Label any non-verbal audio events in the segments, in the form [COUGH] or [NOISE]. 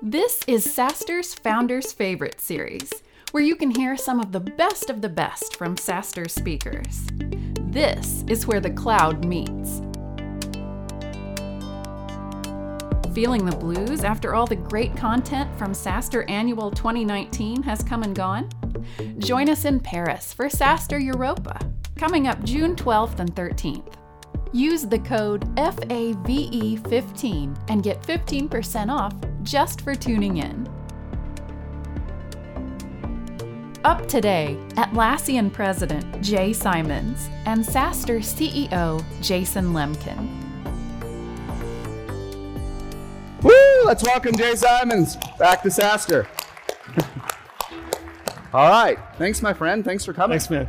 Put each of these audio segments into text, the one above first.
This is SaaStr's Founders Favorite series, where you can hear some of the best of the best from SaaStr speakers. This is where the cloud meets. Feeling the blues after all the great content from SaaStr Annual 2019 has come and gone? Join us in Paris for SaaStr Europa, coming up June 12th and 13th. Use the code FAVE15 and get 15% off just for tuning in. Up today, Atlassian President Jay Simons and SaaStr CEO Jason Lemkin. Woo! Let's welcome Jay Simons back to SaaStr. [LAUGHS] All right. Thanks, my friend. Thanks for coming. Thanks, man.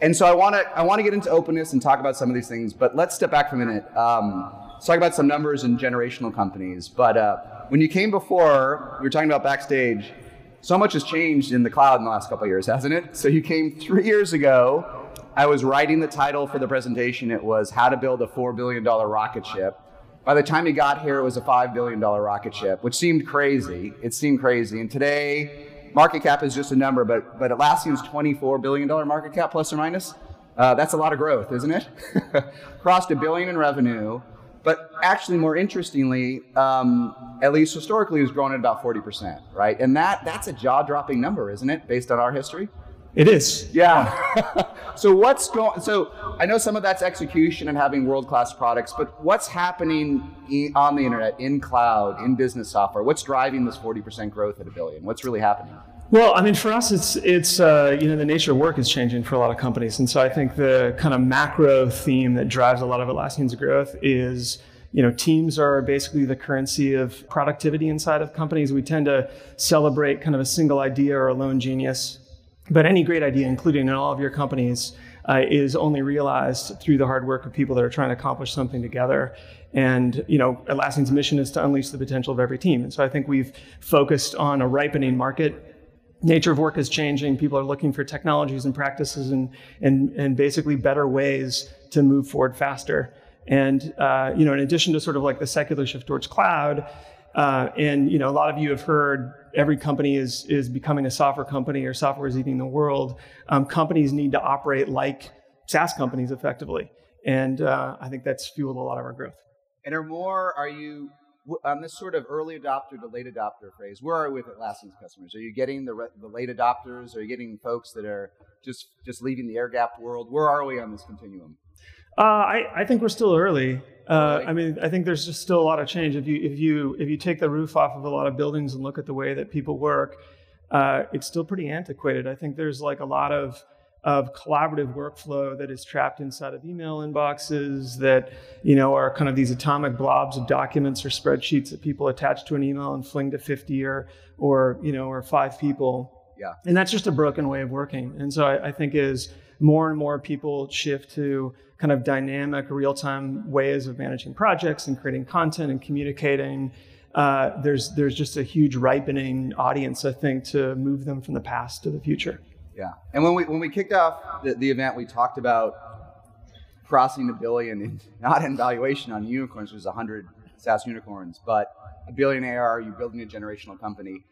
And so I want to I want to get into openness and talk about some of these things, but let's step back for a minute. Um, let's talk about some numbers and generational companies. But uh, when you came before, we were talking about backstage. So much has changed in the cloud in the last couple of years, hasn't it? So you came three years ago. I was writing the title for the presentation. It was "How to Build a Four Billion Dollar Rocket Ship." By the time you got here, it was a five billion dollar rocket ship, which seemed crazy. It seemed crazy. And today, market cap is just a number, but, but Atlassian's $24 billion market cap, plus or minus. Uh, that's a lot of growth, isn't it? [LAUGHS] Crossed a billion in revenue, but actually, more interestingly, um, at least historically, has grown at about 40%, right? And that, that's a jaw dropping number, isn't it, based on our history? It is. Yeah. [LAUGHS] so what's going? So I know some of that's execution and having world class products, but what's happening on the internet, in cloud, in business software? What's driving this forty percent growth at a billion? What's really happening? Well, I mean, for us, it's it's uh, you know the nature of work is changing for a lot of companies, and so I think the kind of macro theme that drives a lot of Atlassian's growth is you know teams are basically the currency of productivity inside of companies. We tend to celebrate kind of a single idea or a lone genius but any great idea, including in all of your companies, uh, is only realized through the hard work of people that are trying to accomplish something together. And you know, Atlassian's mission is to unleash the potential of every team. And so I think we've focused on a ripening market. Nature of work is changing. People are looking for technologies and practices and and and basically better ways to move forward faster. And uh, you know, in addition to sort of like the secular shift towards cloud, uh, and you know, a lot of you have heard every company is is becoming a software company or software is eating the world. Um, companies need to operate like SaaS companies effectively, and uh, I think that's fueled a lot of our growth. And are more? Are you on this sort of early adopter to late adopter phrase? Where are we with Atlassian's customers? Are you getting the the late adopters? Are you getting folks that are just just leaving the air gap world? Where are we on this continuum? Uh, I, I think we're still early. Uh, I mean, I think there's just still a lot of change. If you if you if you take the roof off of a lot of buildings and look at the way that people work, uh, it's still pretty antiquated. I think there's like a lot of of collaborative workflow that is trapped inside of email inboxes that you know are kind of these atomic blobs of documents or spreadsheets that people attach to an email and fling to 50 or or you know or five people. Yeah. And that's just a broken way of working. And so I, I think is more and more people shift to kind of dynamic, real time ways of managing projects and creating content and communicating. Uh, there's there's just a huge ripening audience, I think, to move them from the past to the future. Yeah, and when we when we kicked off the, the event, we talked about crossing a billion, in, [LAUGHS] not in valuation on unicorns, which is 100 SaaS unicorns, but a billion AR. You're building a generational company.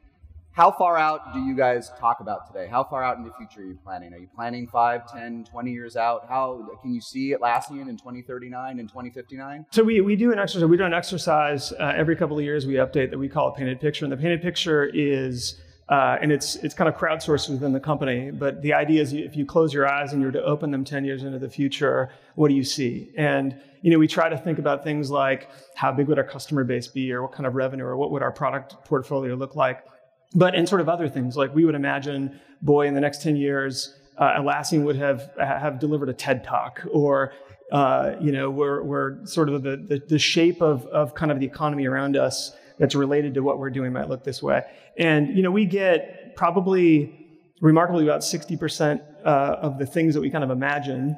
How far out do you guys talk about today? How far out in the future are you planning? Are you planning 5, 10, 20 years out? How can you see Atlassian in 2039 and 2059? So we, we do an exercise. We do an exercise uh, every couple of years. We update that we call a painted picture, and the painted picture is uh, and it's it's kind of crowdsourced within the company. But the idea is, if you close your eyes and you're to open them 10 years into the future, what do you see? And you know, we try to think about things like how big would our customer base be, or what kind of revenue, or what would our product portfolio look like but in sort of other things, like we would imagine, boy, in the next 10 years, uh, would have, have delivered a TED talk or, uh, you know, we're, we're sort of the, the, the, shape of, of kind of the economy around us that's related to what we're doing might look this way. And, you know, we get probably remarkably about 60% uh, of the things that we kind of imagine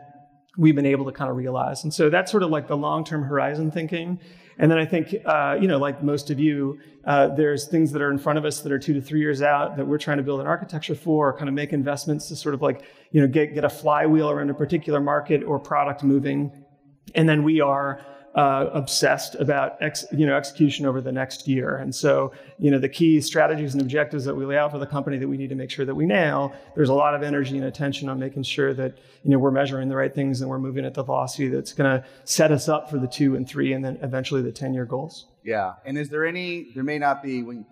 we've been able to kind of realize. And so that's sort of like the long-term horizon thinking. And then I think, uh, you know, like most of you, uh, there's things that are in front of us that are two to three years out that we're trying to build an architecture for, kind of make investments to sort of like, you know, get, get a flywheel around a particular market or product moving. And then we are uh, obsessed about ex, you know execution over the next year. And so, you know, the key strategies and objectives that we lay out for the company that we need to make sure that we nail. There's a lot of energy and attention on making sure that you know we're measuring the right things and we're moving at the velocity that's going to set us up for the two and three, and then eventually the 10 year goals. Yeah. And is there any? There may not be when.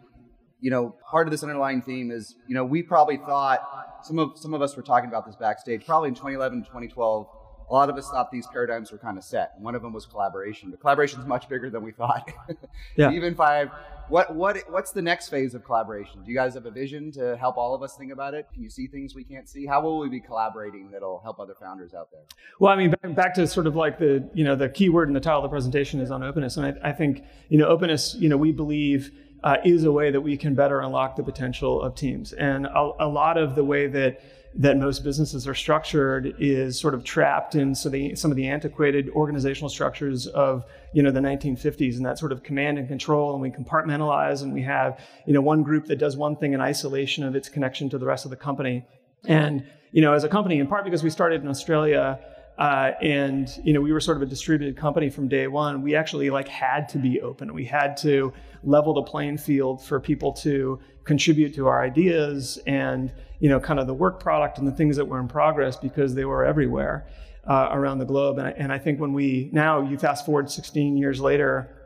You know, part of this underlying theme is, you know, we probably thought some of some of us were talking about this backstage, probably in 2011, 2012 a lot of us thought these paradigms were kind of set. One of them was collaboration, but collaboration is much bigger than we thought. [LAUGHS] yeah. Even five. What what what's the next phase of collaboration? Do you guys have a vision to help all of us think about it? Can you see things we can't see? How will we be collaborating that'll help other founders out there? Well, I mean, back to sort of like the you know the key word in the title of the presentation is on openness, and I, I think you know openness. You know, we believe. Uh, is a way that we can better unlock the potential of teams. And a, a lot of the way that that most businesses are structured is sort of trapped in the, some of the antiquated organizational structures of you know the 1950s and that sort of command and control and we compartmentalize and we have you know one group that does one thing in isolation of its connection to the rest of the company. And you know as a company in part because we started in australia uh, and you know we were sort of a distributed company from day one. We actually like had to be open. We had to level the playing field for people to contribute to our ideas and you know kind of the work product and the things that were in progress because they were everywhere uh, around the globe. And I, and I think when we now you fast forward 16 years later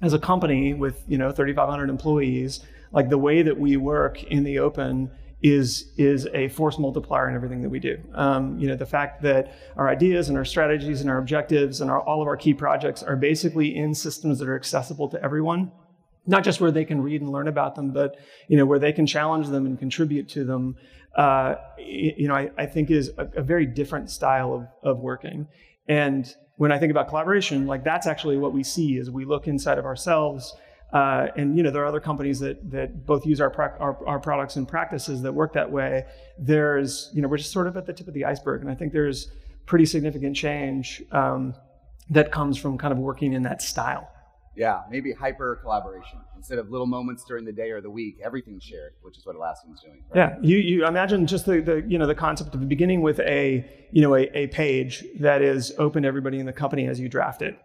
as a company with you know 3500 employees like the way that we work in the open is is a force multiplier in everything that we do. Um, you know, the fact that our ideas and our strategies and our objectives and our, all of our key projects are basically in systems that are accessible to everyone, not just where they can read and learn about them, but you know where they can challenge them and contribute to them. Uh, you know, I, I think is a, a, very different style of, of working. And when I think about collaboration, like that's actually what we see as we look inside of ourselves uh, and you know there are other companies that that both use our, our, our products and practices that work that way. There's you know we're just sort of at the tip of the iceberg, and I think there's pretty significant change um, that comes from kind of working in that style. Yeah, maybe hyper collaboration instead of little moments during the day or the week. Everything's shared, which is what Atlassian's doing. Right? Yeah, you, you imagine just the, the you know the concept of beginning with a you know a, a page that is open to everybody in the company as you draft it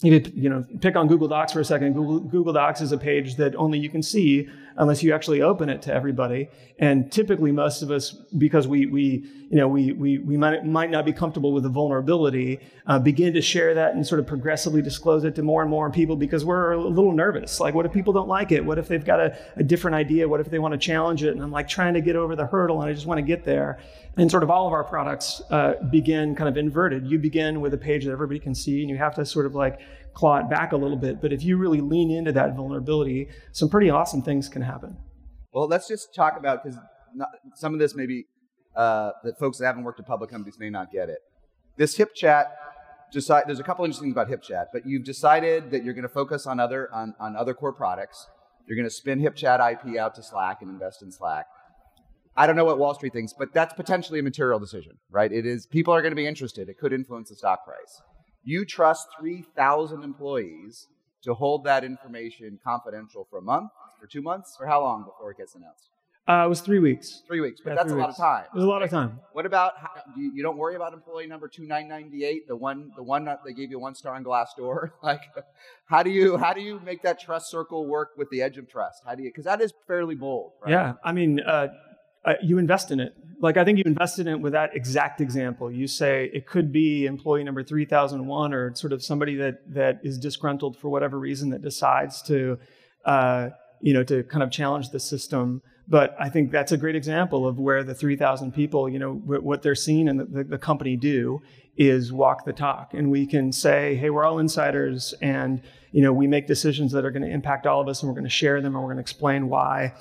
you you know pick on Google Docs for a second. Google, Google Docs is a page that only you can see unless you actually open it to everybody. And typically, most of us, because we we you know we we we might might not be comfortable with the vulnerability, uh, begin to share that and sort of progressively disclose it to more and more people because we're a little nervous. Like, what if people don't like it? What if they've got a, a different idea? What if they want to challenge it? And I'm like trying to get over the hurdle, and I just want to get there. And sort of all of our products uh, begin kind of inverted. You begin with a page that everybody can see, and you have to sort of like claw it back a little bit. But if you really lean into that vulnerability, some pretty awesome things can happen. Well, let's just talk about because some of this maybe uh, that folks that haven't worked at public companies may not get it. This HipChat, decide, there's a couple interesting things about HipChat, but you've decided that you're going to focus on other on, on other core products. You're going to spin HipChat IP out to Slack and invest in Slack. I don't know what Wall Street thinks, but that's potentially a material decision, right? It is people are going to be interested. It could influence the stock price. You trust 3,000 employees to hold that information confidential for a month, for two months, for how long before it gets announced? Uh, it was three weeks. Three weeks, but yeah, that's a weeks. lot of time. It was a lot of time. What about you, you, don't worry about employee number two nine ninety eight, the one the one that they gave you one star on Glassdoor? [LAUGHS] like, how do you how do you make that trust circle work with the edge of trust? How do you because that is fairly bold. Right? Yeah, I mean, uh, uh, you invest in it. Like I think you invested in it with that exact example. You say it could be employee number 3001 or sort of somebody that that is disgruntled for whatever reason that decides to uh, you know to kind of challenge the system. But I think that's a great example of where the 3,000 people, you know, w- what they're seeing and the, the, the company do is walk the talk. And we can say, hey, we're all insiders and, you know, we make decisions that are going to impact all of us and we're going to share them and we're going to explain why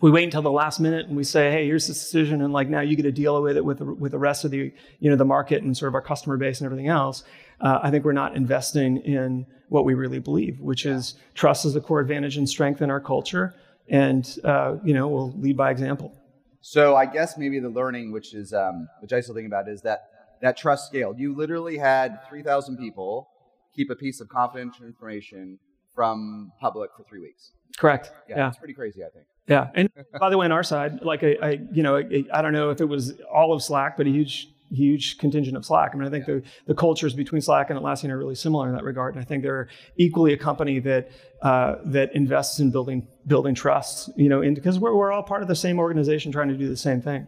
we wait until the last minute and we say, "Hey, here's this decision," and like now you get to deal with it with the, with the rest of the you know the market and sort of our customer base and everything else. Uh, I think we're not investing in what we really believe, which is trust is a core advantage and strength in our culture, and uh, you know we'll lead by example. So I guess maybe the learning, which is um, which I still think about, is that that trust scaled. You literally had three thousand people keep a piece of confidential information from public for three weeks. Correct. Yeah, yeah. it's pretty crazy, I think. Yeah, and by the way, on our side, like I, I you know, I, I don't know if it was all of Slack, but a huge huge contingent of Slack. I mean, I think the, the cultures between Slack and Atlassian are really similar in that regard. And I think they're equally a company that uh, that invests in building building trust, you know, because we're, we're all part of the same organization trying to do the same thing.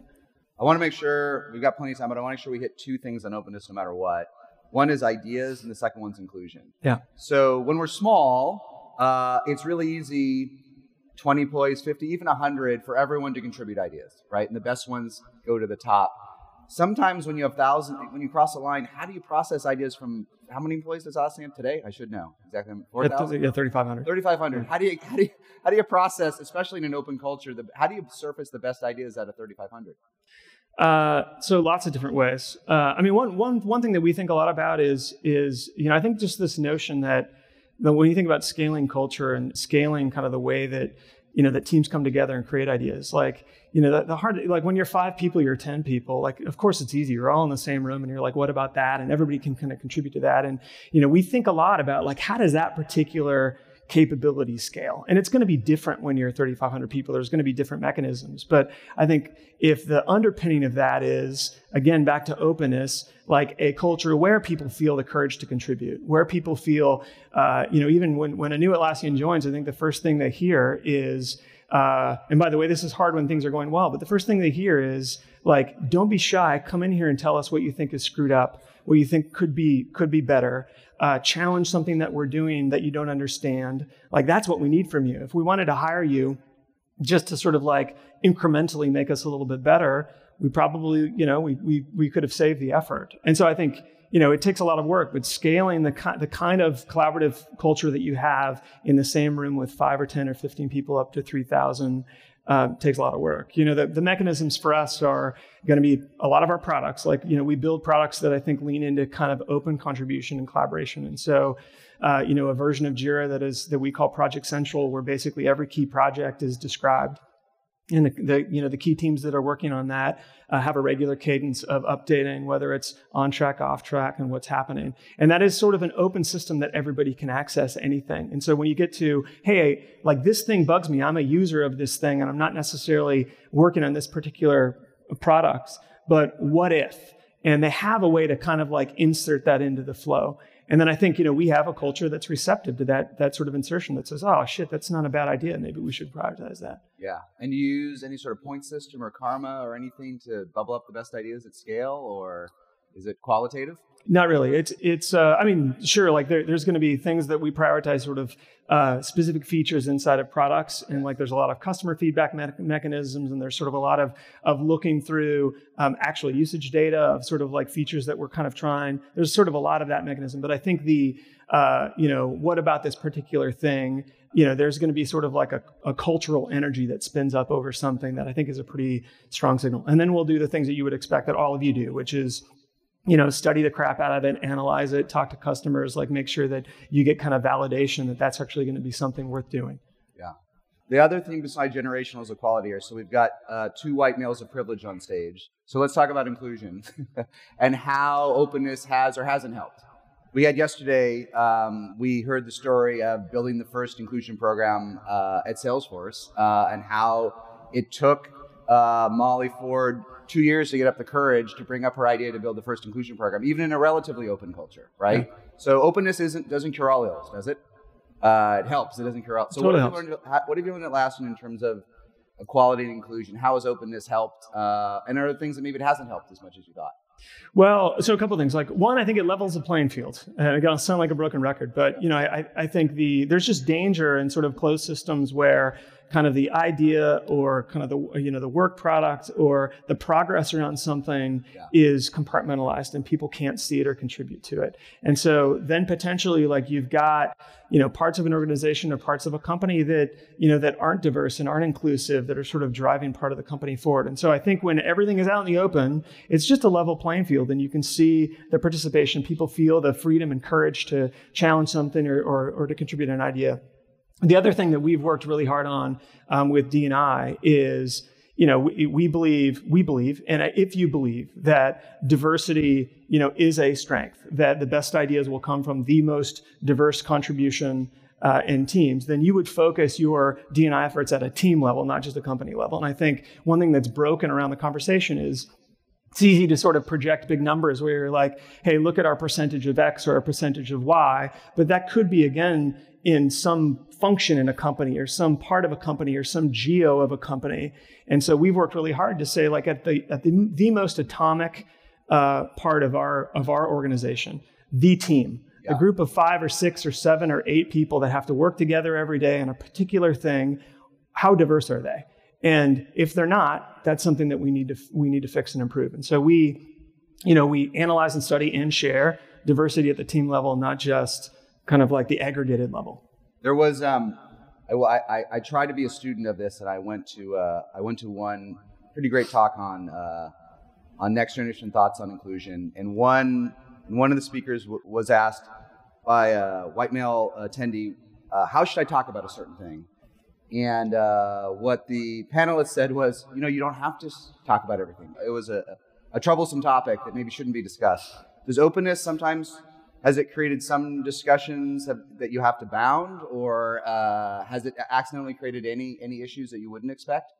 I want to make sure we've got plenty of time, but I want to make sure we hit two things on openness no matter what. One is ideas, and the second one's inclusion. Yeah. So when we're small, uh, it's really easy 20 employees, 50, even 100 for everyone to contribute ideas, right? And the best ones go to the top. Sometimes when you have thousands, when you cross a line, how do you process ideas from how many employees does Atlassian have today? I should know exactly. 4,000? Yeah, 3,500. 3,500. How do you how do you how do you process, especially in an open culture, the, how do you surface the best ideas out of 3,500? Uh, so lots of different ways. Uh, I mean, one, one, one thing that we think a lot about is, is, you know, I think just this notion that but when you think about scaling culture and scaling kind of the way that you know that teams come together and create ideas like you know the, the, hard like when you're five people you're 10 people like of course it's easy. You're all in the same room and you're like what about that? And everybody can kind of contribute to that. And you know we think a lot about like how does that particular capability scale. And it's going to be different when you're 3,500 people. There's going to be different mechanisms. But I think if the underpinning of that is, again, back to openness, like a culture where people feel the courage to contribute, where people feel, uh, you know, even when, when a new Atlassian joins, I think the first thing they hear is, uh, and by the way, this is hard when things are going well, but the first thing they hear is like, don't be shy. Come in here and tell us what you think is screwed up, what you think could be could be better uh, challenge something that we're doing that you don't understand. Like that's what we need from you. If we wanted to hire you just to sort of like incrementally make us a little bit better, we probably, you know, we, we, we could have saved the effort. And so I think, you know, it takes a lot of work, but scaling the, ki- the kind of collaborative culture that you have in the same room with five or 10 or 15 people up to 3,000 uh, takes a lot of work. You know, the, the mechanisms for us are going to be a lot of our products. Like, you know, we build products that I think lean into kind of open contribution and collaboration. And so, uh, you know, a version of Jira that is that we call Project Central, where basically every key project is described and the, the, you know the key teams that are working on that uh, have a regular cadence of updating whether it's on track off track and what's happening. And that is sort of an open system that everybody can access anything. And so when you get to hey like this thing bugs me. I'm a user of this thing and i'm not necessarily working on this particular product but what if? And they have a way to kind of like insert that into the flow and then I think, you know, we have a culture that's receptive to that that sort of insertion that says, oh shit, that's not a bad idea. Maybe we should prioritize that. Yeah. And you use any sort of point system or karma or anything to bubble up the best ideas at scale or is it qualitative? Not really. It's it's. Uh, I mean, sure. Like there, there's going to be things that we prioritize, sort of uh, specific features inside of products, and like there's a lot of customer feedback me- mechanisms, and there's sort of a lot of of looking through um, actual usage data of sort of like features that we're kind of trying. There's sort of a lot of that mechanism, but I think the uh, you know what about this particular thing? You know, there's going to be sort of like a, a cultural energy that spins up over something that I think is a pretty strong signal, and then we'll do the things that you would expect that all of you do, which is you know study the crap out of it analyze it talk to customers like make sure that you get kind of validation that that's actually going to be something worth doing. Yeah. The other thing besides generational is equality here. So we've got uh, two white males of privilege on stage. So let's talk about inclusion [LAUGHS] and how openness has or hasn't helped. We had yesterday um, we heard the story of building the first inclusion program uh, at salesforce uh, and how it took uh, molly ford two years to get up the courage to bring up her idea to build the first inclusion program, even in a relatively open culture, right? Yeah. So openness isn't doesn't cure all ills, does it? Uh, it helps. It doesn't cure all. So totally what, have learned, what have you learned at Atlassian in terms of equality and inclusion? How has openness helped? Uh, and are there things that maybe it hasn't helped as much as you thought? Well, so a couple of things. Like one, I think it levels the playing field. And again, I'll sound like a broken record, but you know, I, I think the there's just danger in sort of closed systems where kind of the idea or kind of the you know the work product or the progress around something yeah. is compartmentalized and people can't see it or contribute to it. And so then potentially like you've got you know parts of an organization or parts of a company that you know that aren't diverse and aren't inclusive that are sort of driving part of the company forward. And so i think when everything is out in the open it's just a level playing field and you can see the participation. People feel the freedom and courage to challenge something or, or, or to contribute an idea the other thing that we've worked really hard on um, with D&I is, you know, we, we, believe, we believe, and if you believe that diversity, you know, is a strength, that the best ideas will come from the most diverse contribution uh, in teams, then you would focus your D&I efforts at a team level, not just a company level. And I think one thing that's broken around the conversation is it's easy to sort of project big numbers where you're like, hey, look at our percentage of X or our percentage of Y. But that could be, again, in some function in a company or some part of a company or some geo of a company. And so we've worked really hard to say, like, at the, at the, the most atomic uh, part of our, of our organization, the team, yeah. a group of five or six or seven or eight people that have to work together every day on a particular thing, how diverse are they? And if they're not, that's something that we need to we need to fix and improve. And so we, you know, we analyze and study and share diversity at the team level, not just kind of like the aggregated level. There was, um, I, I, I tried to be a student of this, and I went to uh, I went to one pretty great talk on uh, on next generation thoughts on inclusion, and one and one of the speakers w- was asked by a white male attendee, uh, "How should I talk about a certain thing?" And uh, what the panelists said was, you know, you don't have to talk about everything. It was a, a troublesome topic that maybe shouldn't be discussed. Does openness sometimes has it created some discussions that you have to bound, or uh, has it accidentally created any any issues that you wouldn't expect?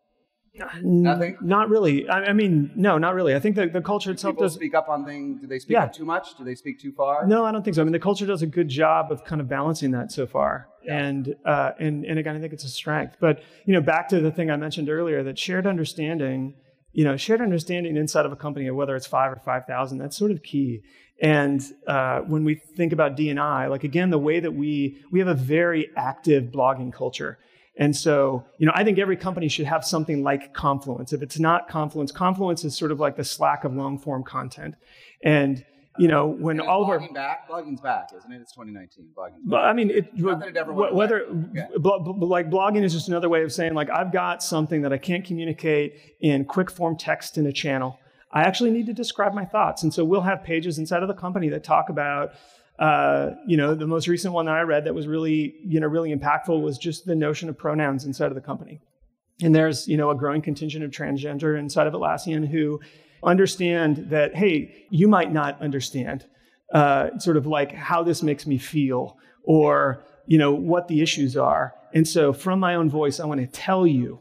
Nothing. Not really. I, I, mean, no, not really. I think the, the culture itself People does speak up on things. Do they speak yeah. up too much? Do they speak too far? No, I don't think so. I mean, the culture does a good job of kind of balancing that so far. Yeah. And uh, and and again, I think it's a strength. But you know, back to the thing I mentioned earlier, that shared understanding. You know, shared understanding inside of a company, whether it's five or five thousand, that's sort of key. And uh, when we think about D&I, like again, the way that we we have a very active blogging culture. And so, you know, I think every company should have something like Confluence. If it's not Confluence, Confluence is sort of like the Slack of long form content. And you know, when and all of our back, blogging's back, isn't it? It's 2019. Blogging's back. I mean, it, it ever whether yeah. like blogging is just another way of saying like I've got something that I can't communicate in quick form text in a channel. I actually need to describe my thoughts, and so we'll have pages inside of the company that talk about uh, you know, the most recent one that I read that was really, you know, really impactful was just the notion of pronouns inside of the company. And there's, you know, a growing contingent of transgender inside of Atlassian who understand that, hey, you might not understand uh, sort of like how this makes me feel or, you know, what the issues are. And so from my own voice, I want to tell you,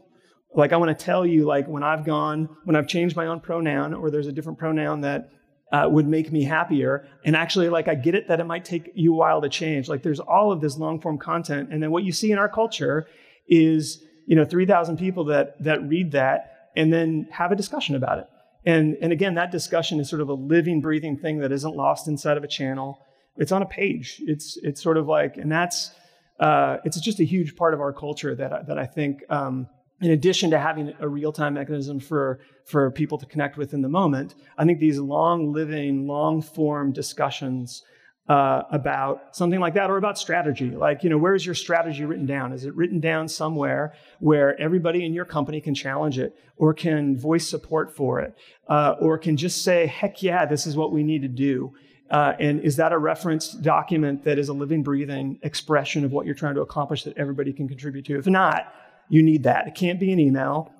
like, I want to tell you, like, when I've gone, when I've changed my own pronoun or there's a different pronoun that uh, would make me happier. And actually, like, I get it that it might take you a while to change. Like, there's all of this long form content. And then what you see in our culture is, you know, 3,000 people that, that read that and then have a discussion about it. And, and again, that discussion is sort of a living, breathing thing that isn't lost inside of a channel. It's on a page. It's, it's sort of like, and that's, uh, it's just a huge part of our culture that, that I think, um, in addition to having a real-time mechanism for, for people to connect with in the moment, I think these long-living, long-form discussions uh, about something like that or about strategy, like, you know, where is your strategy written down? Is it written down somewhere where everybody in your company can challenge it or can voice support for it uh, or can just say, heck yeah, this is what we need to do? Uh, and is that a reference document that is a living, breathing expression of what you're trying to accomplish that everybody can contribute to? If not, you need that. It can't be an email.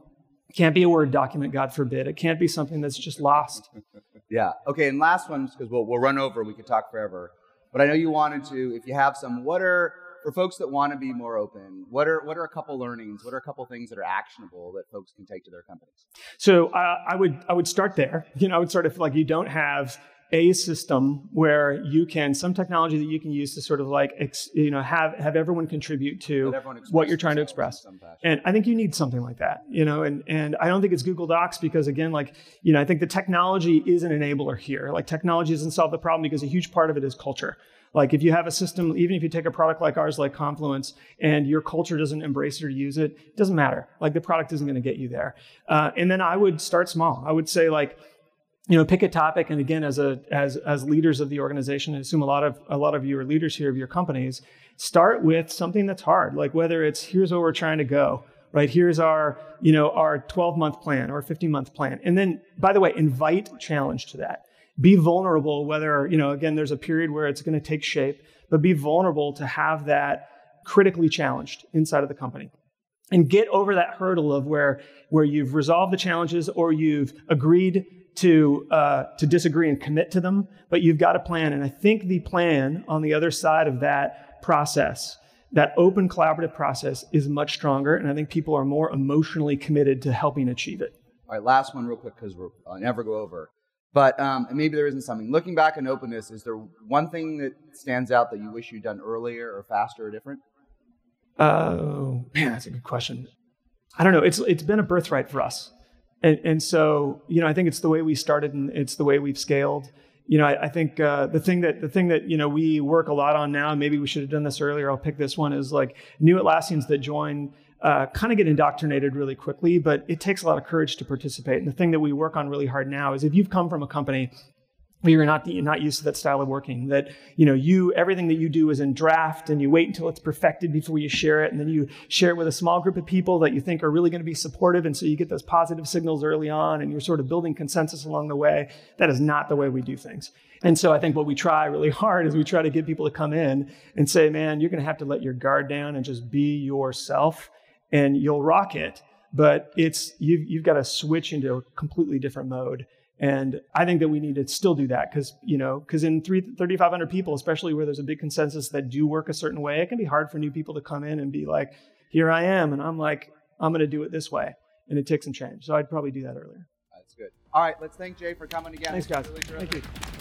It can't be a Word document, God forbid. It can't be something that's just lost. [LAUGHS] yeah. Okay. And last one, because we'll, we'll run over, we could talk forever. But I know you wanted to, if you have some, what are, for folks that want to be more open, what are what are a couple learnings? What are a couple things that are actionable that folks can take to their companies? So uh, I would I would start there. You know, I would start if like you don't have a system where you can some technology that you can use to sort of like ex, you know have have everyone contribute to everyone what you're trying to express. and i think you need something like that you know and and i don't think it's google docs because again like you know i think the technology is an enabler here. Like technology doesn't solve the problem because a huge part of it is culture. Like if you have a system even if you take a product like ours like confluence and your culture doesn't embrace it or use it it doesn't matter. Like the product isn't going to get you there. Uh, and then i would start small. I would say like you know, pick a topic, and again, as a as as leaders of the organization, I assume a lot of a lot of you are leaders here of your companies. Start with something that's hard, like whether it's here's where we're trying to go, right? Here's our you know our 12 month plan or 15 month plan, and then by the way, invite challenge to that. Be vulnerable, whether you know again, there's a period where it's going to take shape, but be vulnerable to have that critically challenged inside of the company and get over that hurdle of where where you've resolved the challenges or you've agreed to uh, to disagree and commit to them, but you've got a plan. And I think the plan on the other side of that process, that open collaborative process, is much stronger. And I think people are more emotionally committed to helping achieve it. All right, last one, real quick, because we'll never go over. But um, and maybe there isn't something. Looking back on openness, is there one thing that stands out that you wish you'd done earlier or faster or different? Oh man, that's a good question. I don't know. It's it's been a birthright for us, and and so you know I think it's the way we started and it's the way we've scaled. You know, I, I think uh, the thing that the thing that you know we work a lot on now. Maybe we should have done this earlier. I'll pick this one is like new Atlassians that join uh, kind of get indoctrinated really quickly, but it takes a lot of courage to participate. And the thing that we work on really hard now is if you've come from a company where you're not not used to that style of working, that you know you everything that you do is in draft, and you wait until it's perfected before you share it, and then you share it with a small group of people that you think are really going to be supportive, and so you get those positive signals early on, and you're sort of building consensus along the way. That is not the way we do things. And so I think what we try really hard is we try to get people to come in and say, man, you're going to have to let your guard down and just be yourself and you'll rock it. But it's you've you've got to switch into a completely different mode. And I think that we need to still do that because, you know, because in 3,500 people, especially where there's a big consensus that do work a certain way, it can be hard for new people to come in and be like, here I am. And I'm like, I'm going to do it this way. And it takes some change. So I'd probably do that earlier. That's good. All right. Let's thank Jay for coming again. Thanks, guys. Really thank you.